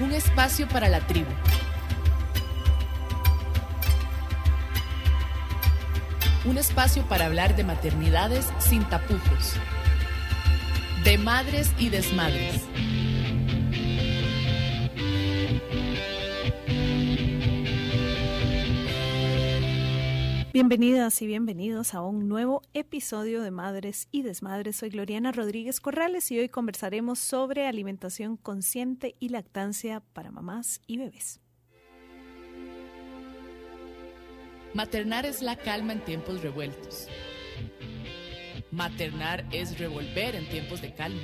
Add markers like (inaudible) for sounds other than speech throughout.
un espacio para la tribu. Un espacio para hablar de maternidades sin tapujos, de madres y desmadres. Bienvenidas y bienvenidos a un nuevo episodio de Madres y Desmadres. Soy Gloriana Rodríguez Corrales y hoy conversaremos sobre alimentación consciente y lactancia para mamás y bebés. Maternar es la calma en tiempos revueltos. Maternar es revolver en tiempos de calma.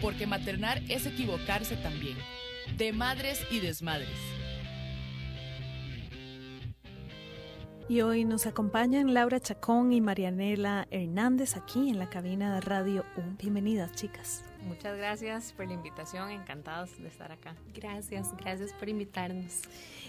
Porque maternar es equivocarse también. De madres y desmadres. Y hoy nos acompañan Laura Chacón y Marianela Hernández aquí en la cabina de Radio 1. Bienvenidas, chicas. Muchas gracias por la invitación, encantados de estar acá. Gracias, gracias por invitarnos.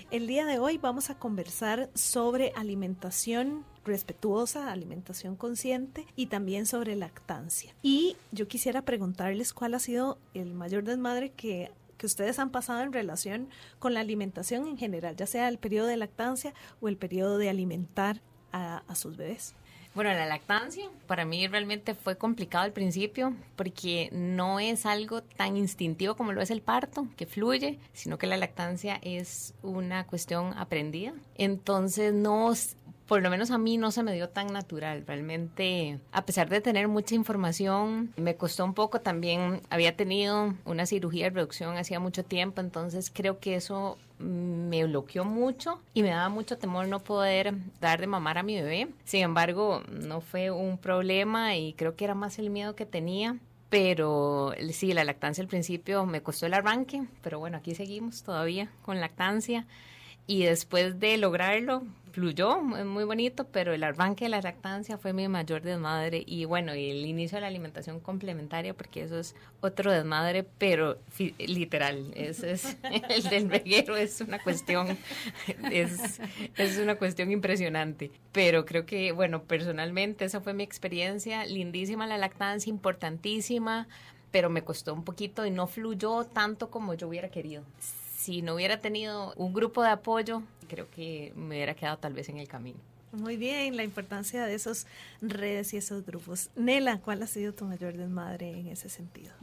El día de hoy vamos a conversar sobre alimentación respetuosa, alimentación consciente y también sobre lactancia. Y yo quisiera preguntarles cuál ha sido el mayor desmadre que que ustedes han pasado en relación con la alimentación en general, ya sea el periodo de lactancia o el periodo de alimentar a, sus bebés. Bueno, la lactancia para mí realmente fue complicado al principio porque no es algo tan instintivo como lo es el parto, que fluye, sino que la lactancia es una cuestión aprendida. Entonces no por lo menos a mí no se me dio tan natural. Realmente, a pesar de tener mucha información, me costó un poco también. Había tenido una cirugía de reducción hacía mucho tiempo, entonces creo que eso me bloqueó mucho y me daba mucho temor no poder dar de mamar a mi bebé. Sin embargo, no fue un problema y creo que era más el miedo que tenía. Pero sí, la lactancia al principio me costó el arranque, pero bueno, aquí seguimos todavía con lactancia. Y después de lograrlo, fluyó, muy bonito, pero el arranque de la lactancia fue mi mayor desmadre y bueno, y el inicio de la alimentación complementaria, porque eso es otro desmadre, pero literal, es, es (laughs) el del reguero es una cuestión, es, es una cuestión impresionante, pero creo que, bueno, personalmente esa fue mi experiencia, lindísima la lactancia, importantísima, pero me costó un poquito y no fluyó tanto como yo hubiera querido. Si no hubiera tenido un grupo de apoyo, creo que me hubiera quedado tal vez en el camino. Muy bien, la importancia de esos redes y esos grupos. Nela, ¿cuál ha sido tu mayor desmadre en ese sentido?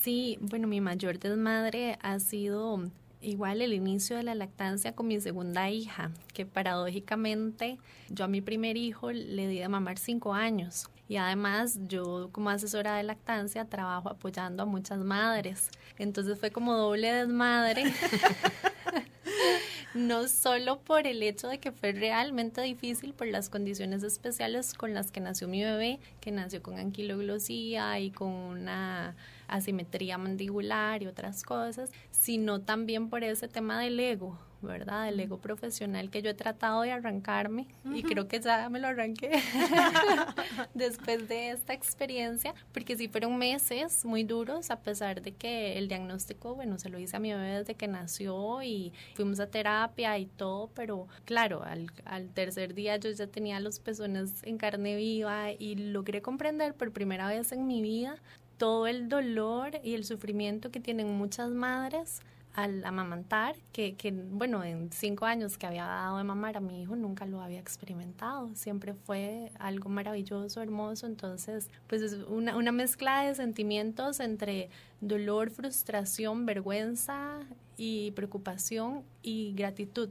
Sí, bueno, mi mayor desmadre ha sido igual el inicio de la lactancia con mi segunda hija, que paradójicamente yo a mi primer hijo le di de mamar cinco años y además yo como asesora de lactancia trabajo apoyando a muchas madres. Entonces fue como doble desmadre. (laughs) (laughs) no solo por el hecho de que fue realmente difícil por las condiciones especiales con las que nació mi bebé, que nació con anquiloglosía y con una asimetría mandibular y otras cosas, sino también por ese tema del ego, ¿verdad? El ego profesional que yo he tratado de arrancarme y creo que ya me lo arranqué (laughs) después de esta experiencia, porque sí fueron meses muy duros, a pesar de que el diagnóstico, bueno, se lo hice a mi bebé desde que nació y fuimos a terapia y todo, pero claro, al, al tercer día yo ya tenía los pezones en carne viva y logré comprender por primera vez en mi vida todo el dolor y el sufrimiento que tienen muchas madres al amamantar, que, que, bueno, en cinco años que había dado de mamar a mi hijo nunca lo había experimentado, siempre fue algo maravilloso, hermoso, entonces pues es una, una mezcla de sentimientos entre dolor, frustración, vergüenza y preocupación y gratitud,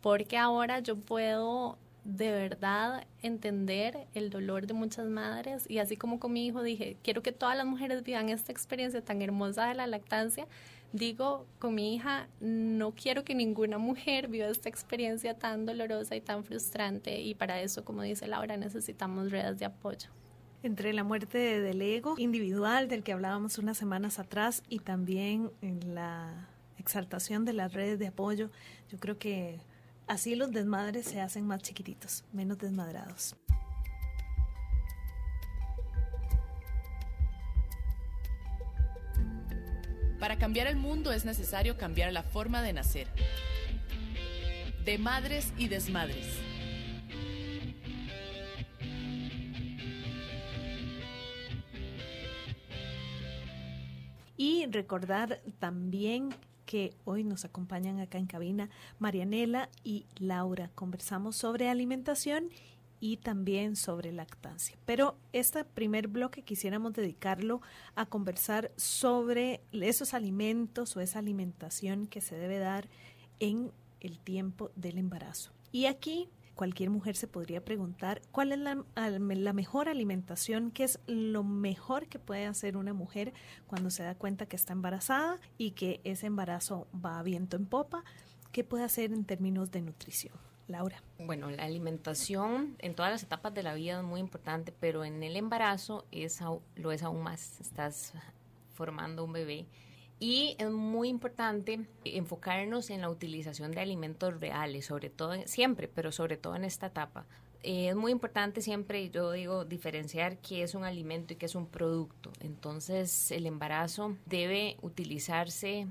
porque ahora yo puedo de verdad entender el dolor de muchas madres y así como con mi hijo dije, quiero que todas las mujeres vivan esta experiencia tan hermosa de la lactancia, digo con mi hija, no quiero que ninguna mujer viva esta experiencia tan dolorosa y tan frustrante y para eso, como dice Laura, necesitamos redes de apoyo. Entre la muerte del ego individual del que hablábamos unas semanas atrás y también en la exaltación de las redes de apoyo, yo creo que Así los desmadres se hacen más chiquititos, menos desmadrados. Para cambiar el mundo es necesario cambiar la forma de nacer. De madres y desmadres. Y recordar también que hoy nos acompañan acá en cabina Marianela y Laura. Conversamos sobre alimentación y también sobre lactancia. Pero este primer bloque quisiéramos dedicarlo a conversar sobre esos alimentos o esa alimentación que se debe dar en el tiempo del embarazo. Y aquí cualquier mujer se podría preguntar cuál es la, la, mejor alimentación, qué es lo mejor que puede hacer una mujer cuando se da cuenta que está embarazada y que ese embarazo va a viento en popa, qué puede hacer en términos de nutrición. Laura. Bueno, la alimentación en todas las etapas de la vida es muy importante, pero en el embarazo es, lo es aún más. Estás formando un bebé. Y es muy importante enfocarnos en la utilización de alimentos reales, sobre todo, siempre, pero sobre todo en esta etapa. Eh, es muy importante siempre, yo digo, diferenciar qué es un alimento y qué es un producto. Entonces, el embarazo debe utilizarse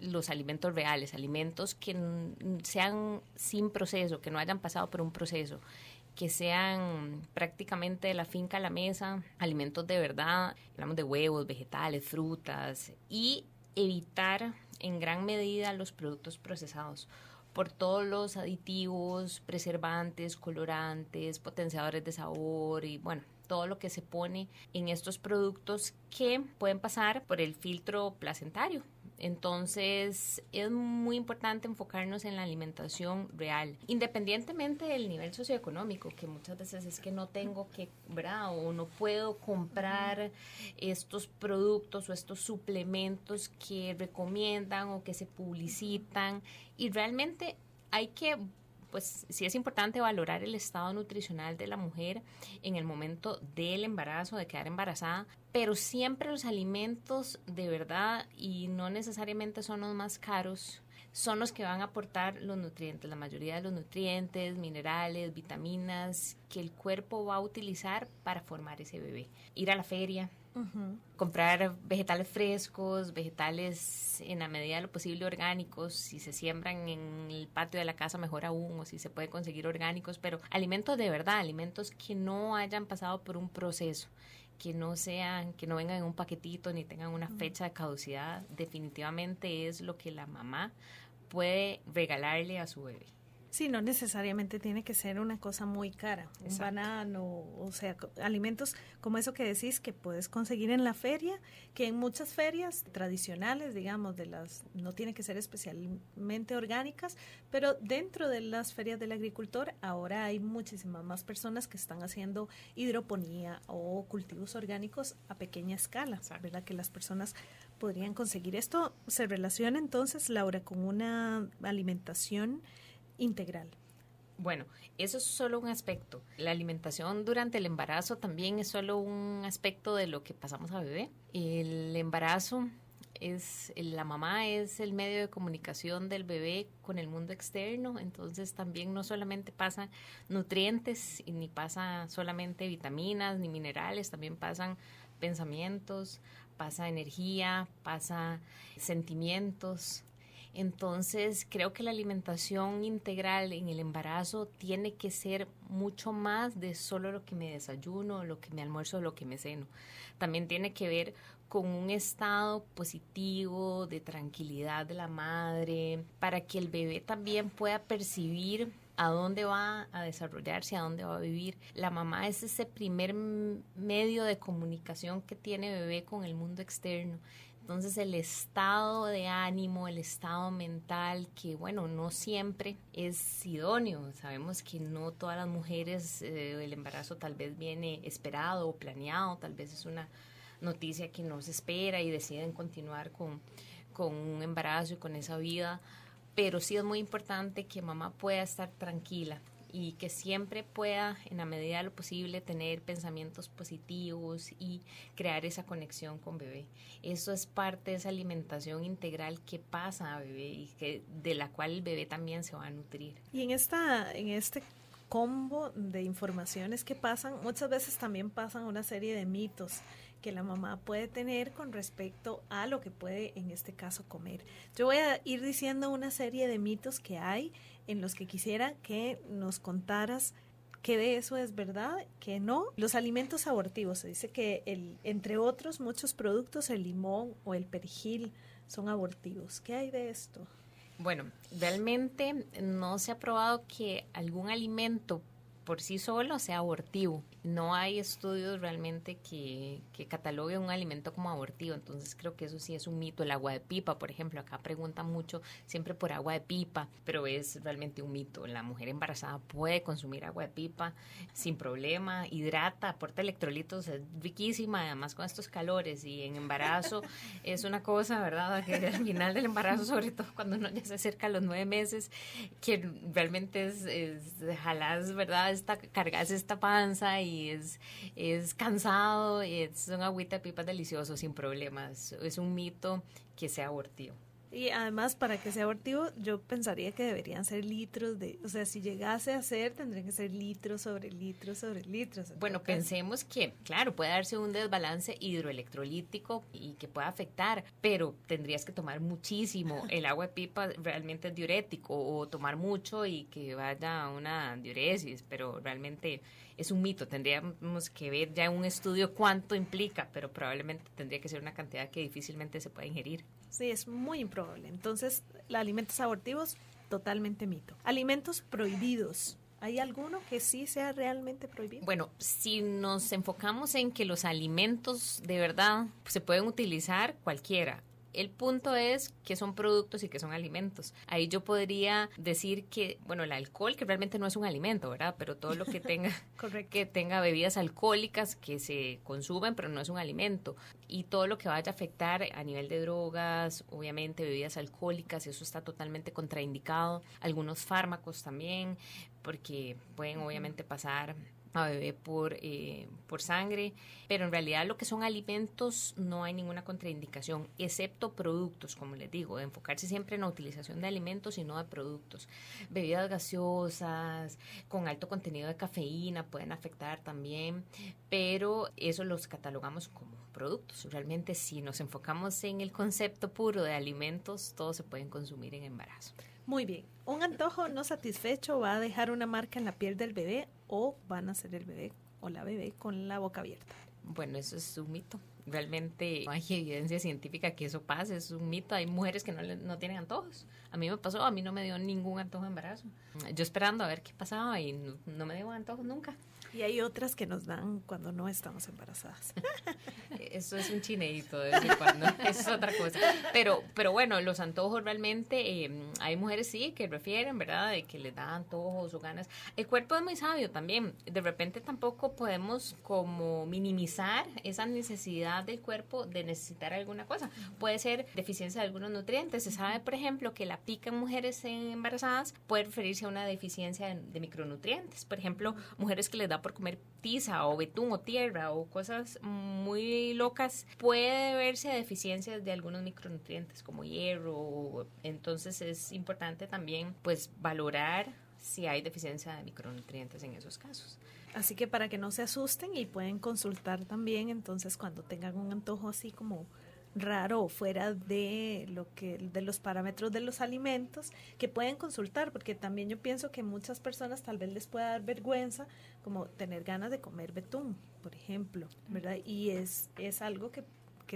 los alimentos reales, alimentos que sean sin proceso, que no hayan pasado por un proceso, que sean prácticamente de la finca a la mesa, alimentos de verdad, hablamos de huevos, vegetales, frutas y evitar en gran medida los productos procesados por todos los aditivos, preservantes, colorantes, potenciadores de sabor y bueno, todo lo que se pone en estos productos que pueden pasar por el filtro placentario entonces es muy importante enfocarnos en la alimentación real, independientemente del nivel socioeconómico, que muchas veces es que no tengo que, ¿verdad? O no puedo comprar estos productos o estos suplementos que recomiendan o que se publicitan. Y realmente hay que pues sí es importante valorar el estado nutricional de la mujer en el momento del embarazo, de quedar embarazada, pero siempre los alimentos de verdad y no necesariamente son los más caros, son los que van a aportar los nutrientes, la mayoría de los nutrientes, minerales, vitaminas que el cuerpo va a utilizar para formar ese bebé. Ir a la feria, Comprar vegetales frescos, vegetales en la medida de lo posible orgánicos, si se siembran en el patio de la casa mejor aún, o si se puede conseguir orgánicos, pero alimentos de verdad, alimentos que no hayan pasado por un proceso que no sean, que no vengan en un paquetito ni tengan una fecha de caducidad, definitivamente es lo que la mamá puede regalarle a su bebé. Sí, no necesariamente tiene que ser una cosa muy cara, un banano, o sea, alimentos como eso que decís que puedes conseguir en la feria, que en muchas ferias tradicionales, digamos, de las no tiene que ser especialmente orgánicas, pero dentro de las ferias del agricultor ahora hay muchísimas más personas que están haciendo hidroponía o cultivos orgánicos a pequeña escala, ¿verdad? Que las personas podrían conseguir esto. Se relaciona entonces Laura con una alimentación integral. Bueno, eso es solo un aspecto. La alimentación durante el embarazo también es solo un aspecto de lo que pasamos a bebé. El embarazo es la mamá es el medio de comunicación del bebé con el mundo externo, entonces también no solamente pasan nutrientes ni pasa solamente vitaminas ni minerales, también pasan pensamientos, pasa energía, pasa sentimientos, entonces, creo que la alimentación integral en el embarazo tiene que ser mucho más de solo lo que me desayuno, lo que me almuerzo, lo que me ceno. También tiene que ver con un estado positivo de tranquilidad de la madre, para que el bebé también pueda percibir a dónde va a desarrollarse, a dónde va a vivir. La mamá es ese primer medio de comunicación que tiene bebé con el mundo externo entonces el estado de ánimo, el estado mental, que bueno, no siempre es idóneo. Sabemos que no todas las mujeres, eh, el embarazo tal vez viene esperado o planeado, tal vez es una noticia que no se espera y deciden continuar con, con un embarazo y con esa vida. Pero sí es muy importante que mamá pueda estar tranquila y que siempre pueda, en la medida de lo posible, tener pensamientos positivos y crear esa conexión con bebé. Eso es parte de esa alimentación integral que pasa a bebé y que, de la cual el bebé también se va a nutrir. Y en, esta, en este combo de informaciones que pasan, muchas veces también pasan una serie de mitos que la mamá puede tener con respecto a lo que puede en este caso comer. Yo voy a ir diciendo una serie de mitos que hay en los que quisiera que nos contaras qué de eso es verdad, qué no. Los alimentos abortivos, se dice que el, entre otros muchos productos, el limón o el perejil son abortivos. ¿Qué hay de esto? Bueno, realmente no se ha probado que algún alimento por sí solo sea abortivo. No hay estudios realmente que, que cataloguen un alimento como abortivo, entonces creo que eso sí es un mito. El agua de pipa, por ejemplo, acá preguntan mucho siempre por agua de pipa, pero es realmente un mito. La mujer embarazada puede consumir agua de pipa sin problema, hidrata, aporta electrolitos, es riquísima, además con estos calores y en embarazo (laughs) es una cosa, ¿verdad? Que al final del embarazo, sobre todo cuando uno ya se acerca a los nueve meses, que realmente es, es jalás, ¿verdad? Esta, cargas esta panza y es, es cansado, es un agüita de pipa delicioso sin problemas. Es un mito que sea abortivo. Y además, para que sea abortivo, yo pensaría que deberían ser litros de, o sea, si llegase a ser, tendrían que ser litros sobre litros sobre litros. Bueno, pensemos que, claro, puede darse un desbalance hidroelectrolítico y que pueda afectar, pero tendrías que tomar muchísimo. (laughs) El agua de pipa realmente es diurético, o tomar mucho y que vaya a una diuresis, pero realmente es un mito. Tendríamos que ver ya en un estudio cuánto implica, pero probablemente tendría que ser una cantidad que difícilmente se puede ingerir. Sí, es muy improbable. Entonces, los alimentos abortivos, totalmente mito. Alimentos prohibidos. ¿Hay alguno que sí sea realmente prohibido? Bueno, si nos enfocamos en que los alimentos de verdad se pueden utilizar cualquiera, el punto es que son productos y que son alimentos. Ahí yo podría decir que, bueno, el alcohol, que realmente no es un alimento, ¿verdad? Pero todo lo que (laughs) tenga, que tenga bebidas alcohólicas que se consumen, pero no es un alimento. Y todo lo que vaya a afectar a nivel de drogas, obviamente bebidas alcohólicas, eso está totalmente contraindicado. Algunos fármacos también, porque pueden obviamente pasar a bebé por, eh, por sangre, pero en realidad lo que son alimentos no hay ninguna contraindicación, excepto productos, como les digo, enfocarse siempre en la utilización de alimentos y no de productos. Bebidas gaseosas con alto contenido de cafeína pueden afectar también, pero eso los catalogamos como productos. Realmente si nos enfocamos en el concepto puro de alimentos, todos se pueden consumir en embarazo. Muy bien. Un antojo no satisfecho va a dejar una marca en la piel del bebé o van a ser el bebé o la bebé con la boca abierta. Bueno, eso es un mito. Realmente no hay evidencia científica que eso pase, es un mito. Hay mujeres que no, no tienen antojos. A mí me pasó, a mí no me dio ningún antojo de embarazo. Yo esperando a ver qué pasaba y no, no me dio antojos nunca. Y hay otras que nos dan cuando no estamos embarazadas. (laughs) Eso es un chineito de vez en cuando, (laughs) eso es otra cosa. Pero, pero bueno, los antojos realmente, eh, hay mujeres sí que refieren, ¿verdad? De que les da antojos o ganas. El cuerpo es muy sabio también. De repente tampoco podemos como minimizar esa necesidad del cuerpo de necesitar alguna cosa. Puede ser deficiencia de algunos nutrientes. Se sabe, por ejemplo, que la pica en mujeres embarazadas puede referirse a una deficiencia de, de micronutrientes. Por ejemplo, mujeres que les da por comer tiza o betún o tierra o cosas muy locas, puede verse deficiencias de algunos micronutrientes como hierro. Entonces es importante también pues valorar si hay deficiencia de micronutrientes en esos casos. Así que para que no se asusten y pueden consultar también entonces cuando tengan un antojo así como raro o fuera de lo que de los parámetros de los alimentos que pueden consultar porque también yo pienso que muchas personas tal vez les pueda dar vergüenza como tener ganas de comer betún por ejemplo verdad y es es algo que,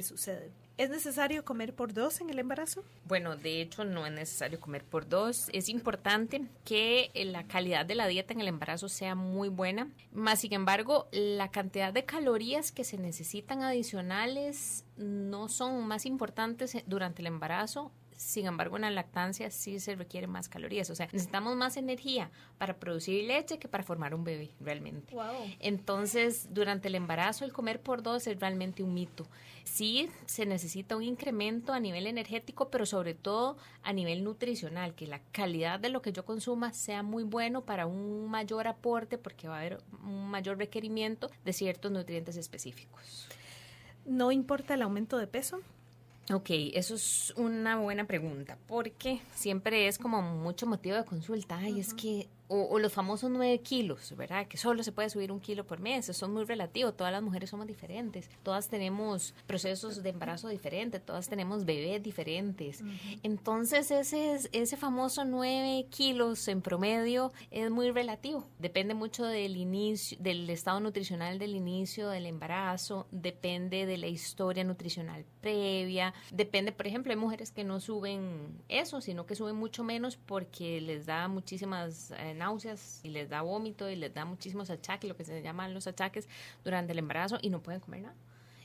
sucede ¿Es necesario comer por dos en el embarazo? Bueno, de hecho no es necesario comer por dos. Es importante que la calidad de la dieta en el embarazo sea muy buena. Más sin embargo, la cantidad de calorías que se necesitan adicionales no son más importantes durante el embarazo sin embargo, en la lactancia sí se requieren más calorías. O sea, necesitamos más energía para producir leche que para formar un bebé, realmente. Entonces, durante el embarazo, el comer por dos es realmente un mito. Sí se necesita un incremento a nivel energético, pero sobre todo a nivel nutricional, que la calidad de lo que yo consuma sea muy bueno para un mayor aporte, porque va a haber un mayor requerimiento de ciertos nutrientes específicos. ¿No importa el aumento de peso? Ok, eso es una buena pregunta, porque siempre es como mucho motivo de consulta. Ay, es que o, los famosos 9 kilos, ¿verdad? Que solo se puede subir un kilo por mes. Eso es muy relativo. Todas las mujeres somos diferentes. Todas tenemos procesos de embarazo diferentes. Todas tenemos bebés diferentes. Entonces, ese, ese famoso 9 kilos en promedio es muy relativo. Depende mucho del inicio, del estado nutricional del inicio del embarazo. Depende de la historia nutricional previa. Depende, por ejemplo, hay mujeres que no suben eso, sino que suben mucho menos porque les da muchísimas eh, náuseas y les da vómito y les da muchísimos achaques, lo que se llaman los achaques durante el embarazo y no pueden comer nada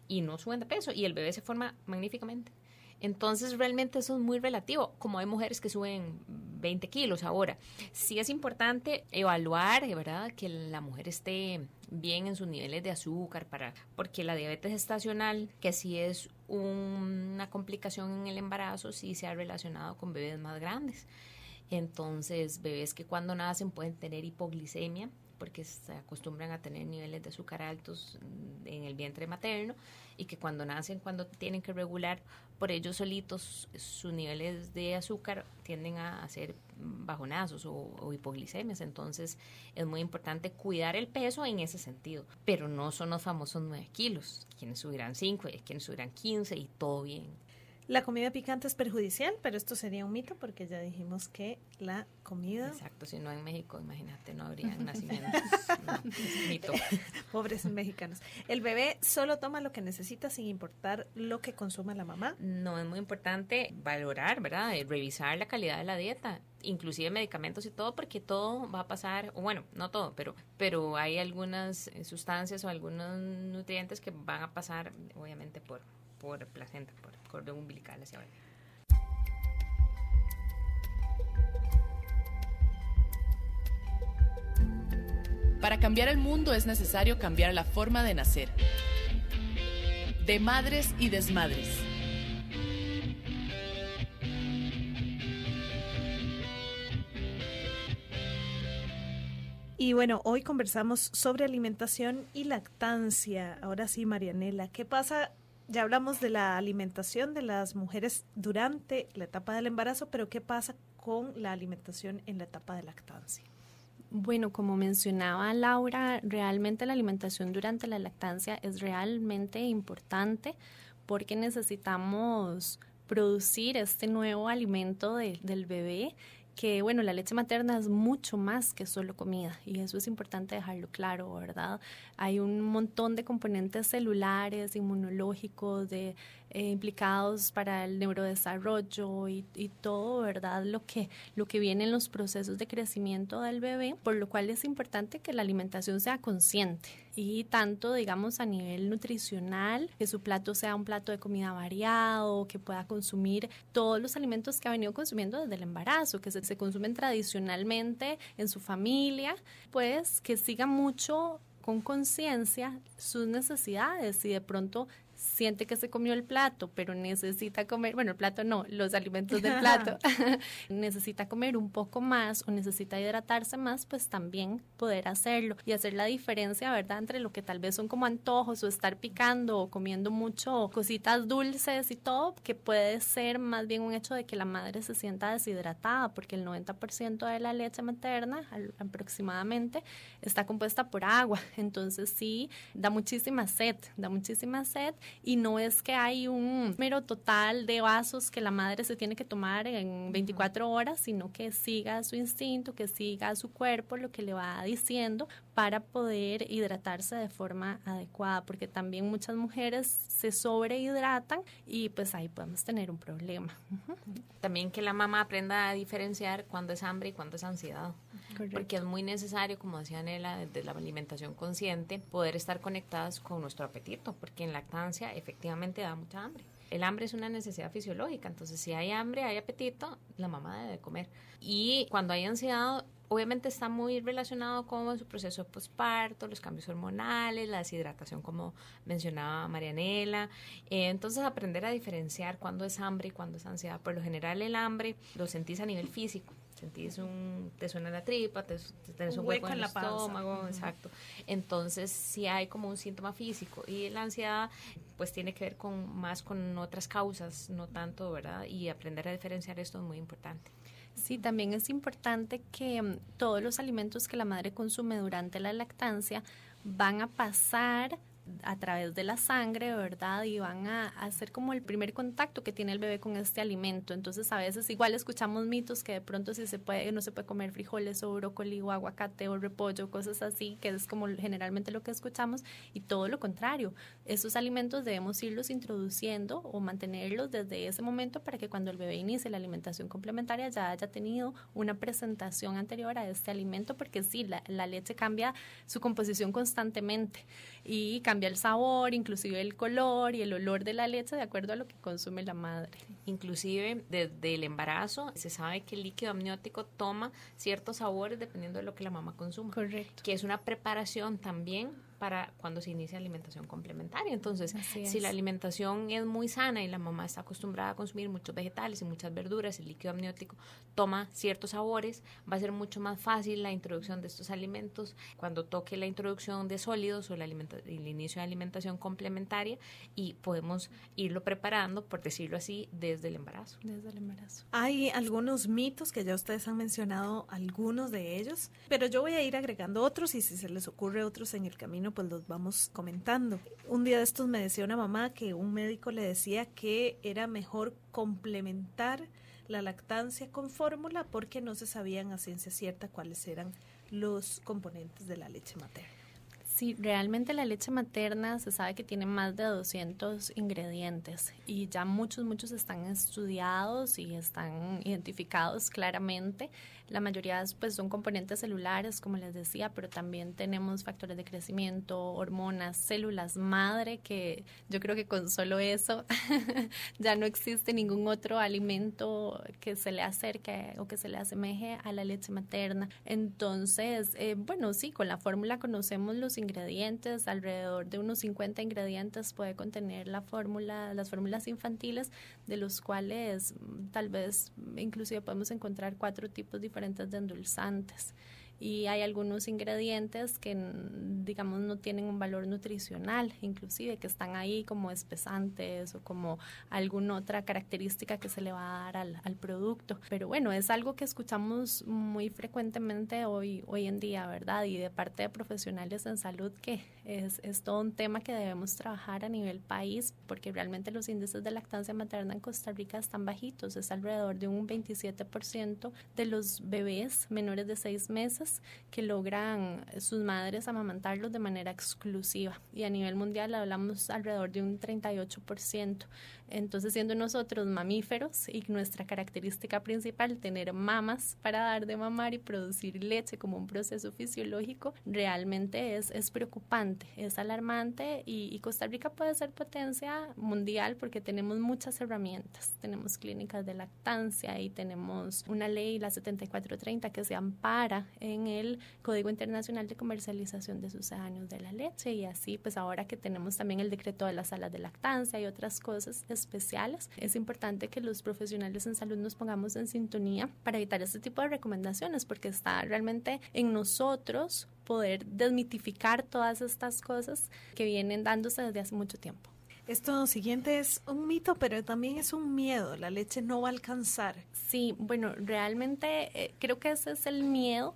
y no suben de peso y el bebé se forma magníficamente. Entonces realmente eso es muy relativo, como hay mujeres que suben 20 kilos ahora. Sí es importante evaluar, ¿verdad? Que la mujer esté bien en sus niveles de azúcar, para, porque la diabetes estacional, que sí es una complicación en el embarazo, sí se ha relacionado con bebés más grandes. Entonces, bebés que cuando nacen pueden tener hipoglicemia porque se acostumbran a tener niveles de azúcar altos en el vientre materno y que cuando nacen, cuando tienen que regular por ellos solitos sus niveles de azúcar tienden a hacer bajonazos o, hipoglicemias. Entonces es muy importante cuidar el peso en ese sentido. Pero no son los famosos 9 kilos. Quienes subirán 5, quienes subirán 15 y todo bien. La comida picante es perjudicial, pero esto sería un mito porque ya dijimos que la comida... Exacto, si no en México, imagínate, no habría (laughs) nacimientos. mito. (laughs) Pobres mexicanos. ¿El bebé solo toma lo que necesita sin importar lo que consuma la mamá? No, es muy importante valorar, ¿verdad? Eh, revisar la calidad de la dieta inclusive medicamentos y todo, porque todo va a pasar, o bueno, no todo, pero, pero hay algunas eh, sustancias o algunos nutrientes que van a pasar, obviamente, por, por placenta, por cordón umbilical hacia abajo. Para cambiar el mundo es necesario cambiar la forma de nacer. De madres y desmadres. Y bueno, hoy conversamos sobre alimentación y lactancia. Ahora sí, Marianela, ¿qué pasa ya hablamos de la alimentación de las mujeres durante la etapa del embarazo, pero ¿qué pasa con la alimentación en la etapa de lactancia? Bueno, como mencionaba Laura, realmente la alimentación durante la lactancia es realmente importante porque necesitamos producir este nuevo alimento del bebé que bueno, la leche materna es mucho más que solo comida y eso es importante dejarlo claro, ¿verdad? Hay un montón de componentes celulares, inmunológicos, de eh, implicados para el neurodesarrollo y, y, todo, ¿verdad? Lo que, lo que viene en los procesos de crecimiento del bebé, por lo cual es importante que la alimentación sea consciente y tanto, digamos, a nivel nutricional, que su plato sea un plato de comida variado, que pueda consumir todos los alimentos que ha venido consumiendo desde el embarazo, que se, se consumen tradicionalmente en su familia, pues que siga mucho con conciencia sus necesidades y de pronto siente que se comió el plato, pero necesita comer, bueno, el plato no, los alimentos del (laughs) plato, (laughs) necesita comer un poco más o necesita hidratarse más, pues también poder hacerlo y hacer la diferencia, ¿verdad?, entre lo que tal vez son como antojos o estar picando o comiendo mucho cositas dulces y todo, que puede ser más bien un hecho de que la madre se sienta deshidratada, porque el 90% de la leche materna aproximadamente está compuesta por agua, entonces sí, da muchísima sed, da muchísima sed y no es que hay un número total de vasos que la madre se tiene que tomar en 24 horas, sino que siga su instinto, que siga su cuerpo lo que le va diciendo para poder hidratarse de forma adecuada, porque también muchas mujeres se sobrehidratan y pues ahí podemos tener un problema. También que la mamá aprenda a diferenciar cuándo es hambre y cuándo es ansiedad. Porque es muy necesario, como decía Nela, desde la alimentación consciente, poder estar conectadas con nuestro apetito, porque en lactancia efectivamente da mucha hambre. El hambre es una necesidad fisiológica, entonces si hay hambre, hay apetito, la mamá debe comer. Y cuando hay ansiedad, obviamente está muy relacionado con su proceso de posparto, los cambios hormonales, la deshidratación, como mencionaba Marianela. Eh, entonces, aprender a diferenciar cuándo es hambre y cuándo es ansiedad. Por lo general, el hambre lo sentís a nivel físico sentís un, te suena la tripa, te, tenés un, hueco, en el estómago, exacto. Entonces, si hay como un síntoma físico y la ansiedad, pues tiene que ver con más con otras causas, no tanto, ¿verdad? Y aprender a diferenciar esto es muy importante. Sí, también es importante que mm, todos los alimentos que la madre consume durante la lactancia van a pasar a través de la sangre, ¿verdad? Y van a, hacer como el primer contacto que tiene el bebé con este alimento. Entonces, a veces igual escuchamos mitos que de pronto si se puede, no se puede comer frijoles o brócoli o aguacate o repollo, cosas así, que es como generalmente lo que escuchamos, y todo lo contrario. Esos alimentos debemos irlos introduciendo o mantenerlos desde ese momento para que cuando el bebé inicie la alimentación complementaria ya haya tenido una presentación anterior a este alimento, porque sí, la, la leche cambia su composición constantemente y cambia el sabor, inclusive el color y el olor de la leche de acuerdo a lo que consume la madre. Inclusive desde el embarazo se sabe que el líquido amniótico toma ciertos sabores dependiendo de lo que la mamá consuma. Correcto. Que es una preparación también para cuando se inicia alimentación complementaria. Entonces, si la alimentación es muy sana y la mamá está acostumbrada a consumir muchos vegetales y muchas verduras, el líquido amniótico toma ciertos sabores, va a ser mucho más fácil la introducción de estos alimentos cuando toque la introducción de sólidos o el, el inicio de alimentación complementaria y podemos irlo preparando, por decirlo así, desde el embarazo. Desde el embarazo. Hay algunos mitos que ya ustedes han mencionado, algunos de ellos, pero yo voy a ir agregando otros y si se les ocurre otros en el camino, pues los vamos comentando. Un día de estos me decía una mamá que un médico le decía que era mejor complementar la lactancia con fórmula porque no se sabían a ciencia cierta cuáles eran los componentes de la leche materna. Sí, realmente la leche materna se sabe que tiene más de 200 ingredientes y ya muchos, muchos están estudiados y están identificados claramente. La mayoría pues, son componentes celulares, como les decía, pero también tenemos factores de crecimiento, hormonas, células madre, que yo creo que con solo eso (laughs) ya no existe ningún otro alimento que se le acerque o que se le asemeje a la leche materna. Entonces, eh, bueno, sí, con la fórmula conocemos los ingredientes, alrededor de unos 50 ingredientes puede contener la fórmula, las fórmulas infantiles, de los cuales mm, tal vez inclusive podemos encontrar cuatro tipos diferentes diferentes de endulzantes y hay algunos ingredientes que digamos no tienen un valor nutricional inclusive que están ahí como espesantes o como alguna otra característica que se le va a dar al, al, producto. Pero bueno es algo que escuchamos muy frecuentemente hoy hoy en día verdad y de parte de profesionales en salud que es, es todo un tema que debemos trabajar a nivel país porque realmente los índices de lactancia materna en Costa Rica están bajitos es alrededor de un 27% de los bebés menores de seis meses que logran sus madres amamantarlos de manera exclusiva y a nivel mundial hablamos alrededor de un 38%. Entonces, siendo nosotros mamíferos y nuestra característica principal tener mamas para dar de mamar y producir leche como un proceso fisiológico, realmente es, es preocupante, es alarmante y, Costa Rica puede ser potencia mundial porque tenemos muchas herramientas. Tenemos clínicas de lactancia y tenemos una ley, la 7430, que se ampara en el Código Internacional de Comercialización de Sucedáneos de la Leche y así, pues ahora que tenemos también el decreto de las salas de lactancia y otras cosas, especiales. Es importante que los profesionales en salud nos pongamos en sintonía para evitar este tipo de recomendaciones porque está realmente en nosotros poder desmitificar todas estas cosas que vienen dándose desde hace mucho tiempo. Esto siguiente es un mito, pero también es un miedo. La leche no va a alcanzar. Sí, bueno, realmente eh, creo que ese es el miedo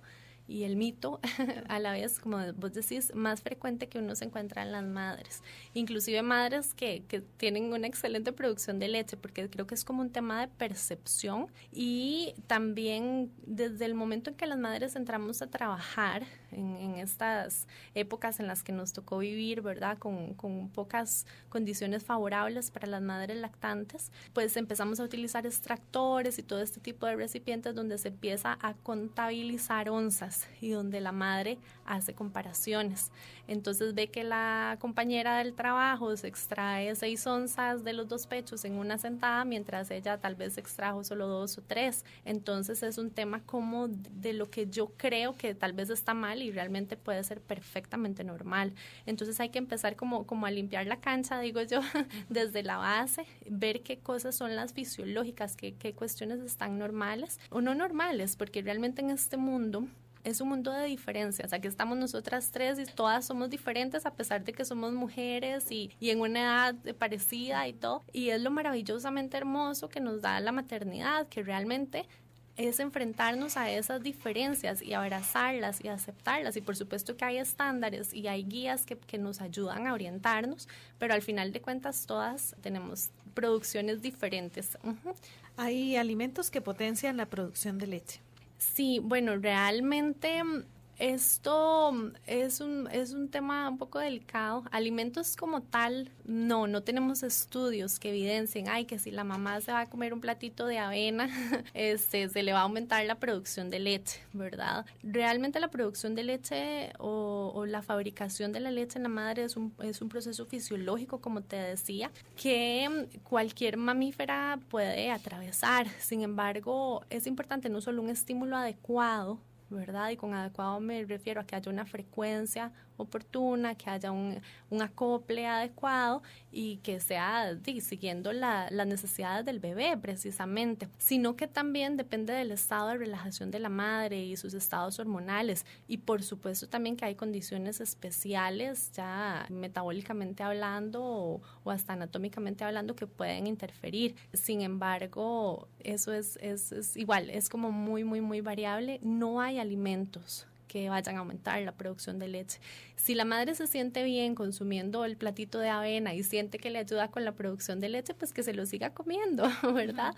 y el mito (laughs) a la vez, como vos decís, más frecuente que uno se encuentra en las madres, inclusive madres que, que tienen una excelente producción de leche, porque creo que es como un tema de percepción y también desde el momento en que las madres entramos a trabajar en, en estas épocas en las que nos tocó vivir, ¿verdad? Con, con pocas condiciones favorables para las madres lactantes, pues empezamos a utilizar extractores y todo este tipo de recipientes donde se empieza a contabilizar onzas y donde la madre hace comparaciones. Entonces ve que la compañera del trabajo se extrae seis onzas de los dos pechos en una sentada, mientras ella tal vez extrajo solo dos o tres. Entonces es un tema como de lo que yo creo que tal vez está mal y realmente puede ser perfectamente normal. Entonces hay que empezar como, como a limpiar la cancha, digo yo, (laughs) desde la base, ver qué cosas son las fisiológicas, qué, qué cuestiones están normales o no normales, porque realmente en este mundo es un mundo de diferencias. Aquí estamos nosotras tres y todas somos diferentes a pesar de que somos mujeres y, y en una edad parecida y todo. Y es lo maravillosamente hermoso que nos da la maternidad, que realmente es enfrentarnos a esas diferencias y abrazarlas y aceptarlas. Y por supuesto que hay estándares y hay guías que, que nos ayudan a orientarnos, pero al final de cuentas todas tenemos producciones diferentes. Hay alimentos que potencian la producción de leche. Sí, bueno, realmente esto es un, es un tema un poco delicado. Alimentos como tal, no, no tenemos estudios que evidencien, ay, que si la mamá se va a comer un platito de avena, (laughs) este, se le va a aumentar la producción de leche, ¿verdad? Realmente la producción de leche o, o la fabricación de la leche en la madre es un, es un proceso fisiológico, como te decía, que cualquier mamífera puede atravesar. Sin embargo, es importante no solo un estímulo adecuado, ¿verdad? Y con adecuado me refiero a que haya una frecuencia oportuna, que haya un, acople adecuado y que sea siguiendo las necesidades del bebé precisamente, sino que también depende del estado de relajación de la madre y sus estados hormonales y por supuesto también que hay condiciones especiales ya metabólicamente hablando o, o hasta anatómicamente hablando que pueden interferir. Sin embargo, eso es, es, es igual, es como muy, muy, muy variable. No hay alimentos que vayan a aumentar la producción de leche. Si la madre se siente bien consumiendo el platito de avena y siente que le ayuda con la producción de leche, pues que se lo siga comiendo, (laughs) ¿verdad?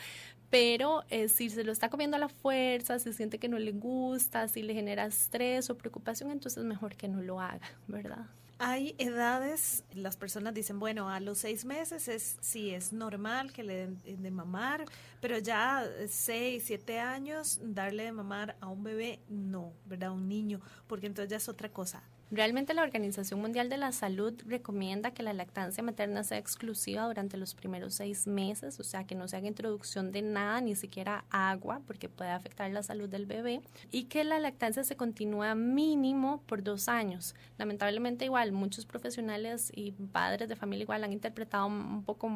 Pero eh, si se lo está comiendo a la fuerza, si siente que no le gusta, si le genera estrés o preocupación, entonces mejor que no lo haga, ¿verdad? Hay edades, las personas dicen, bueno, a los seis meses es sí es normal que le den de mamar, pero ya seis, siete años darle de mamar a un bebé, no, ¿verdad? Un niño, porque entonces ya es otra cosa. Realmente la Organización Mundial de la Salud recomienda que la lactancia materna sea exclusiva durante los primeros seis meses, o sea, que no se haga introducción de nada, ni siquiera agua, porque puede afectar la salud del bebé, y que la lactancia se continúa mínimo por dos años. Lamentablemente igual, muchos profesionales y padres de familia igual han interpretado un poco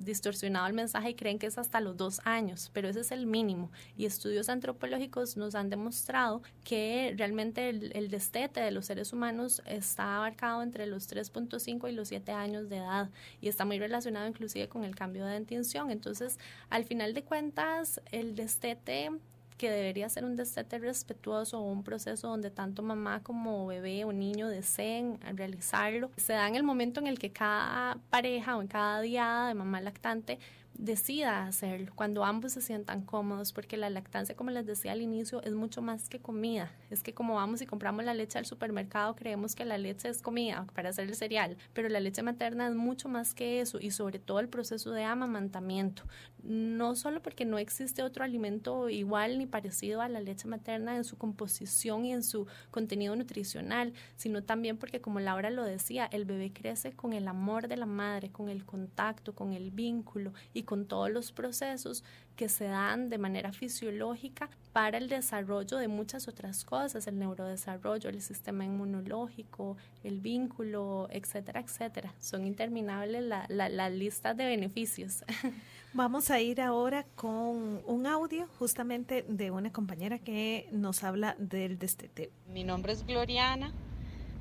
distorsionado el mensaje y creen que es hasta los dos años, pero ese es el mínimo. Y estudios antropológicos nos han demostrado que realmente el, el destete de los seres humanos está abarcado entre los 3.5 y los 7 años de edad y está muy relacionado inclusive con el cambio de intención. Entonces, al final de cuentas, el destete que debería ser un destete respetuoso un proceso donde tanto mamá como bebé o niño deseen realizarlo, se da en el momento en el que cada pareja o en cada diada de mamá lactante decida hacerlo, cuando ambos se sientan cómodos, porque la lactancia, como les decía al inicio, es mucho más que comida. Es que como vamos y compramos la leche al supermercado, creemos que la leche es comida para hacer el cereal, pero la leche materna es mucho más que eso y sobre todo el proceso de amamantamiento. No solo porque no existe otro alimento igual ni parecido a la leche materna en su composición y en su contenido nutricional, sino también porque, como Laura lo decía, el bebé crece con el amor de la madre, con el contacto, con el vínculo y con todos los procesos que se dan de manera fisiológica para el desarrollo de muchas otras cosas, el neurodesarrollo, el sistema inmunológico, el vínculo, etcétera, etcétera. Son interminables las la, listas de beneficios. (laughs) Vamos a ir ahora con un audio justamente de una compañera que nos habla del destete. Mi nombre es Gloriana,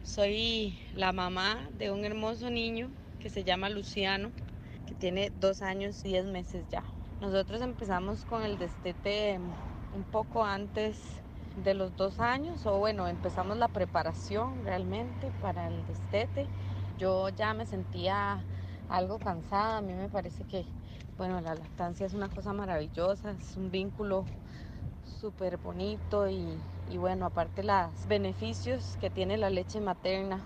soy la mamá de un hermoso niño que se llama Luciano tiene dos años y diez meses ya. Nosotros empezamos con el destete un poco antes de los dos años, o bueno, empezamos la preparación realmente para el destete. Yo ya me sentía algo cansada, a mí me parece que, bueno, la lactancia es una cosa maravillosa, es un vínculo súper bonito y, y bueno, aparte los beneficios que tiene la leche materna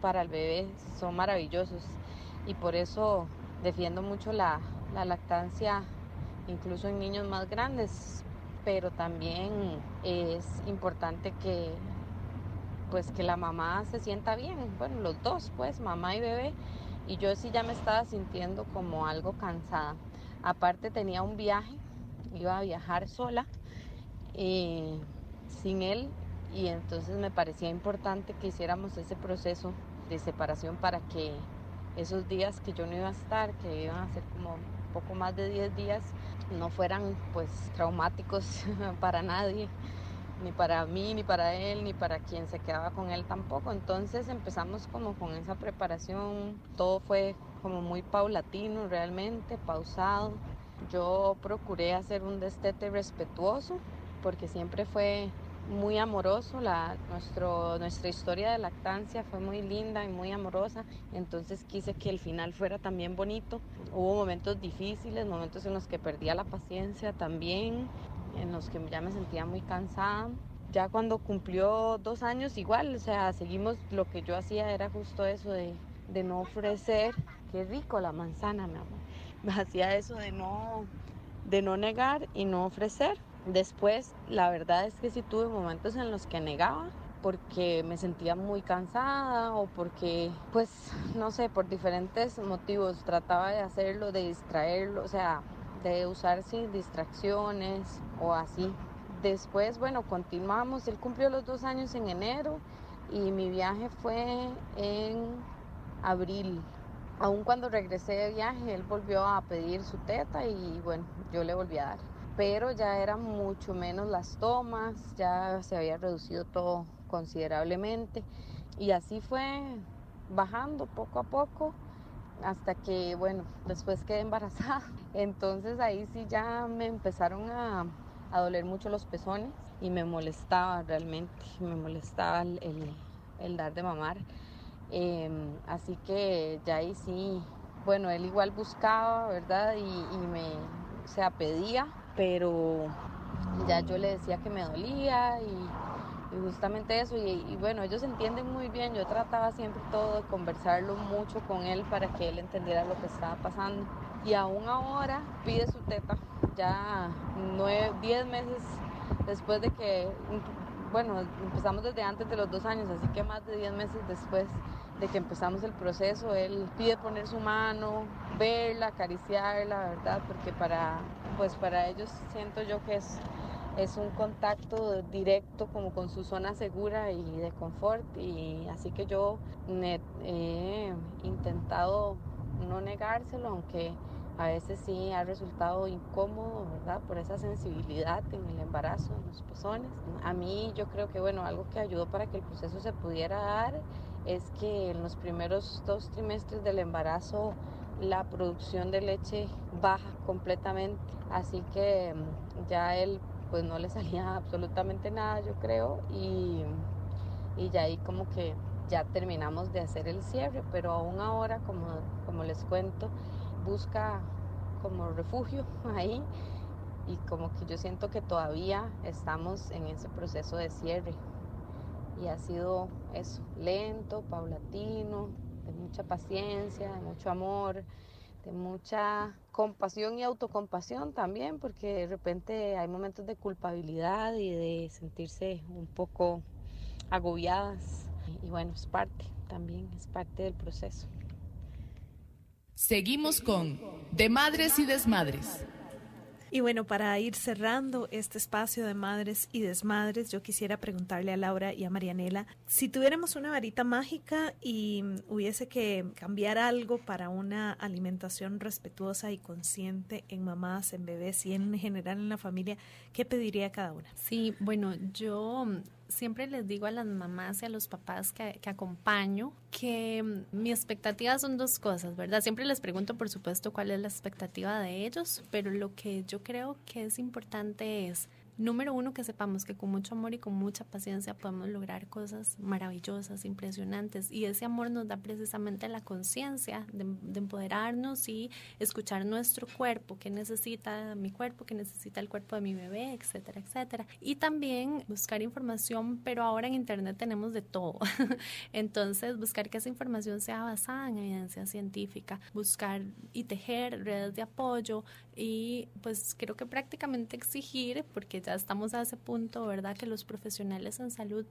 para el bebé son maravillosos y por eso defiendo mucho la, lactancia incluso en niños más grandes, pero también es importante que pues que la mamá se sienta bien, bueno, los dos, pues, mamá y bebé, y yo sí ya me estaba sintiendo como algo cansada. Aparte tenía un viaje, iba a viajar sola, eh, sin él, y entonces me parecía importante que hiciéramos ese proceso de separación para que esos días que yo no iba a estar, que iban a ser como poco más de 10 días, no fueran pues traumáticos (laughs) para nadie, ni para mí, ni para él, ni para quien se quedaba con él tampoco. Entonces empezamos como con esa preparación, todo fue como muy paulatino realmente, pausado. Yo procuré hacer un destete respetuoso porque siempre fue muy amoroso, la, nuestro, nuestra historia de lactancia fue muy linda y muy amorosa, entonces quise que el final fuera también bonito. Hubo momentos difíciles, momentos en los que perdía la paciencia también, en los que ya me sentía muy cansada. Ya cuando cumplió dos años igual, o sea, seguimos, lo que yo hacía era justo eso de, de no ofrecer, qué rico la manzana, mi amor, (laughs) hacía eso de no, de no negar y no ofrecer Después, la verdad es que sí tuve momentos en los que negaba porque me sentía muy cansada o porque, pues, no sé, por diferentes motivos trataba de hacerlo, de distraerlo, o sea, de usar sin distracciones o así. Después, bueno, continuamos. Él cumplió los dos años en enero y mi viaje fue en abril. Aún cuando regresé de viaje, él volvió a pedir su teta y bueno, yo le volví a dar pero ya eran mucho menos las tomas, ya se había reducido todo considerablemente y así fue bajando poco a poco hasta que, bueno, después quedé embarazada. (laughs) Entonces ahí sí ya me empezaron a, doler mucho los pezones y me molestaba realmente, me molestaba el, dar de mamar. Em, así que ya ahí sí, bueno, él igual buscaba, ¿verdad? Y, y me, o sea, pedía pero ya yo le decía que me dolía y, justamente eso, y, bueno, ellos entienden muy bien, yo trataba siempre todo de conversarlo mucho con él para que él entendiera lo que estaba pasando. Y aún ahora pide su teta, ya nueve, diez meses después de que, bueno, empezamos desde antes de los dos años, así que más de diez meses después de que empezamos el proceso, él pide poner su mano, verla, acariciarla, ¿verdad? Porque para, pues para ellos siento yo que es, es un contacto directo como con su zona segura y de confort y así que yo he intentado no negárselo, aunque a veces sí ha resultado incómodo, ¿verdad? Por esa sensibilidad en el embarazo, en los pezones. A mí yo creo que, bueno, algo que ayudó para que el proceso se pudiera dar es que en los primeros dos trimestres del embarazo la producción de leche baja completamente, así que mm, ya él pues no le salía (laughs) absolutamente nada yo creo. Y, y ya ahí como que ya terminamos de hacer el cierre, pero aún ahora como, como les cuento busca como refugio (laughs) ahí. Y como que yo siento que todavía estamos en ese proceso de cierre y ha sido eso, lento, paulatino, de mucha paciencia, de mucho amor, de mucha compasión y autocompasión también, porque de repente hay momentos de culpabilidad y de sentirse un poco agobiadas. Y bueno, es parte también, es parte del proceso. Seguimos con De Madres y Desmadres. Y bueno, para ir cerrando este espacio de madres y desmadres, yo quisiera preguntarle a Laura y a Marianela, si tuviéramos una varita mágica y hubiese que cambiar algo para una alimentación respetuosa y consciente en mamás, en bebés y en general en la familia, ¿qué pediría cada una? Sí, bueno, yo siempre les digo a las mamás y a los papás que, acompaño que mm, mi expectativa son dos cosas, ¿verdad? Siempre les pregunto, por supuesto, cuál es la expectativa de ellos, pero lo que yo creo que es importante es Número uno, que sepamos que con mucho amor y con mucha paciencia podemos lograr cosas maravillosas, impresionantes. Y ese amor nos da precisamente la conciencia de, empoderarnos y escuchar nuestro cuerpo, qué necesita mi cuerpo, qué necesita el cuerpo de mi bebé, etcétera, etcétera. Y también buscar información, pero ahora en Internet tenemos de todo. (laughs) Entonces, buscar que esa información sea basada en evidencia científica, buscar y tejer redes de apoyo y pues creo que prácticamente exigir, porque ya estamos a ese punto, ¿verdad? Que los profesionales en salud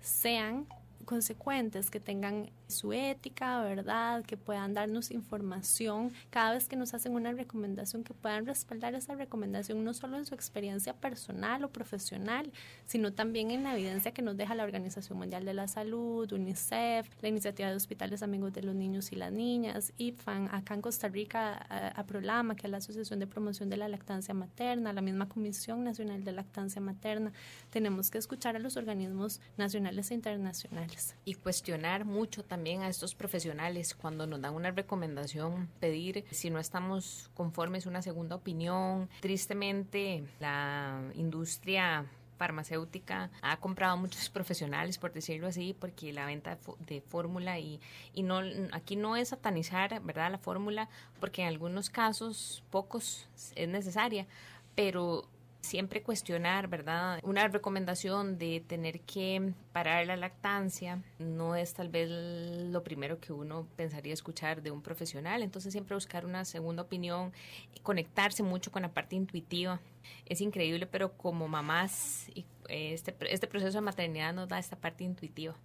sean consecuentes, que tengan su ética, ¿verdad? Que puedan darnos información cada vez que nos hacen una recomendación, que puedan respaldar esa recomendación no solo en su experiencia personal o profesional, sino también en la evidencia que nos deja la Organización Mundial de la Salud, UNICEF, la Iniciativa de Hospitales Amigos de los Niños y las Niñas, IPFAN, acá en Costa Rica, a, Prolama, que es la Asociación de Promoción de la Lactancia Materna, la misma Comisión Nacional de Lactancia Materna. Tenemos que escuchar a los organismos nacionales e internacionales. Y cuestionar mucho también a estos profesionales cuando nos dan una recomendación, pedir si no estamos conformes una segunda opinión. Tristemente, la industria farmacéutica ha comprado muchos (laughs) profesionales, por decirlo así, porque la venta de fórmula y, y no aquí no es satanizar, ¿verdad? La fórmula, porque en algunos casos, pocos, es necesaria, pero siempre cuestionar, ¿verdad? Una recomendación de tener que parar la lactancia no es tal vez lo primero que uno pensaría escuchar de un profesional, entonces siempre buscar una segunda opinión, conectarse mucho con la parte intuitiva. Es increíble, pero como mamás, este, este proceso de maternidad nos da esta parte intuitiva.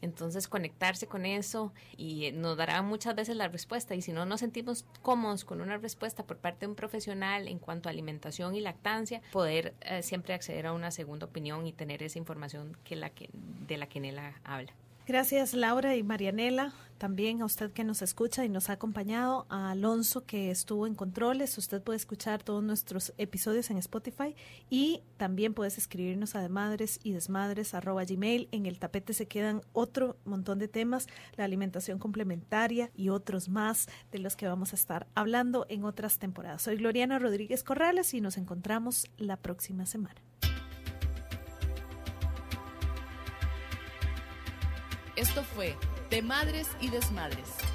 Entonces conectarse con eso y nos dará muchas veces la respuesta y si no nos sentimos cómodos con una respuesta por parte de un profesional en cuanto a alimentación y lactancia, poder eh, siempre acceder a una segunda opinión y tener esa información que la que, de la que Nela habla. Gracias Laura y Marianela, también a usted que nos escucha y nos ha acompañado, a Alonso que estuvo en controles, usted puede escuchar todos nuestros episodios en Spotify y también puedes escribirnos a madres y desmadres arroba gmail, en el tapete se quedan otro montón de temas, la alimentación complementaria y otros más de los que vamos a estar hablando en otras temporadas. Soy Gloriana Rodríguez Corrales y nos encontramos la próxima semana. Esto fue De Madres y Desmadres.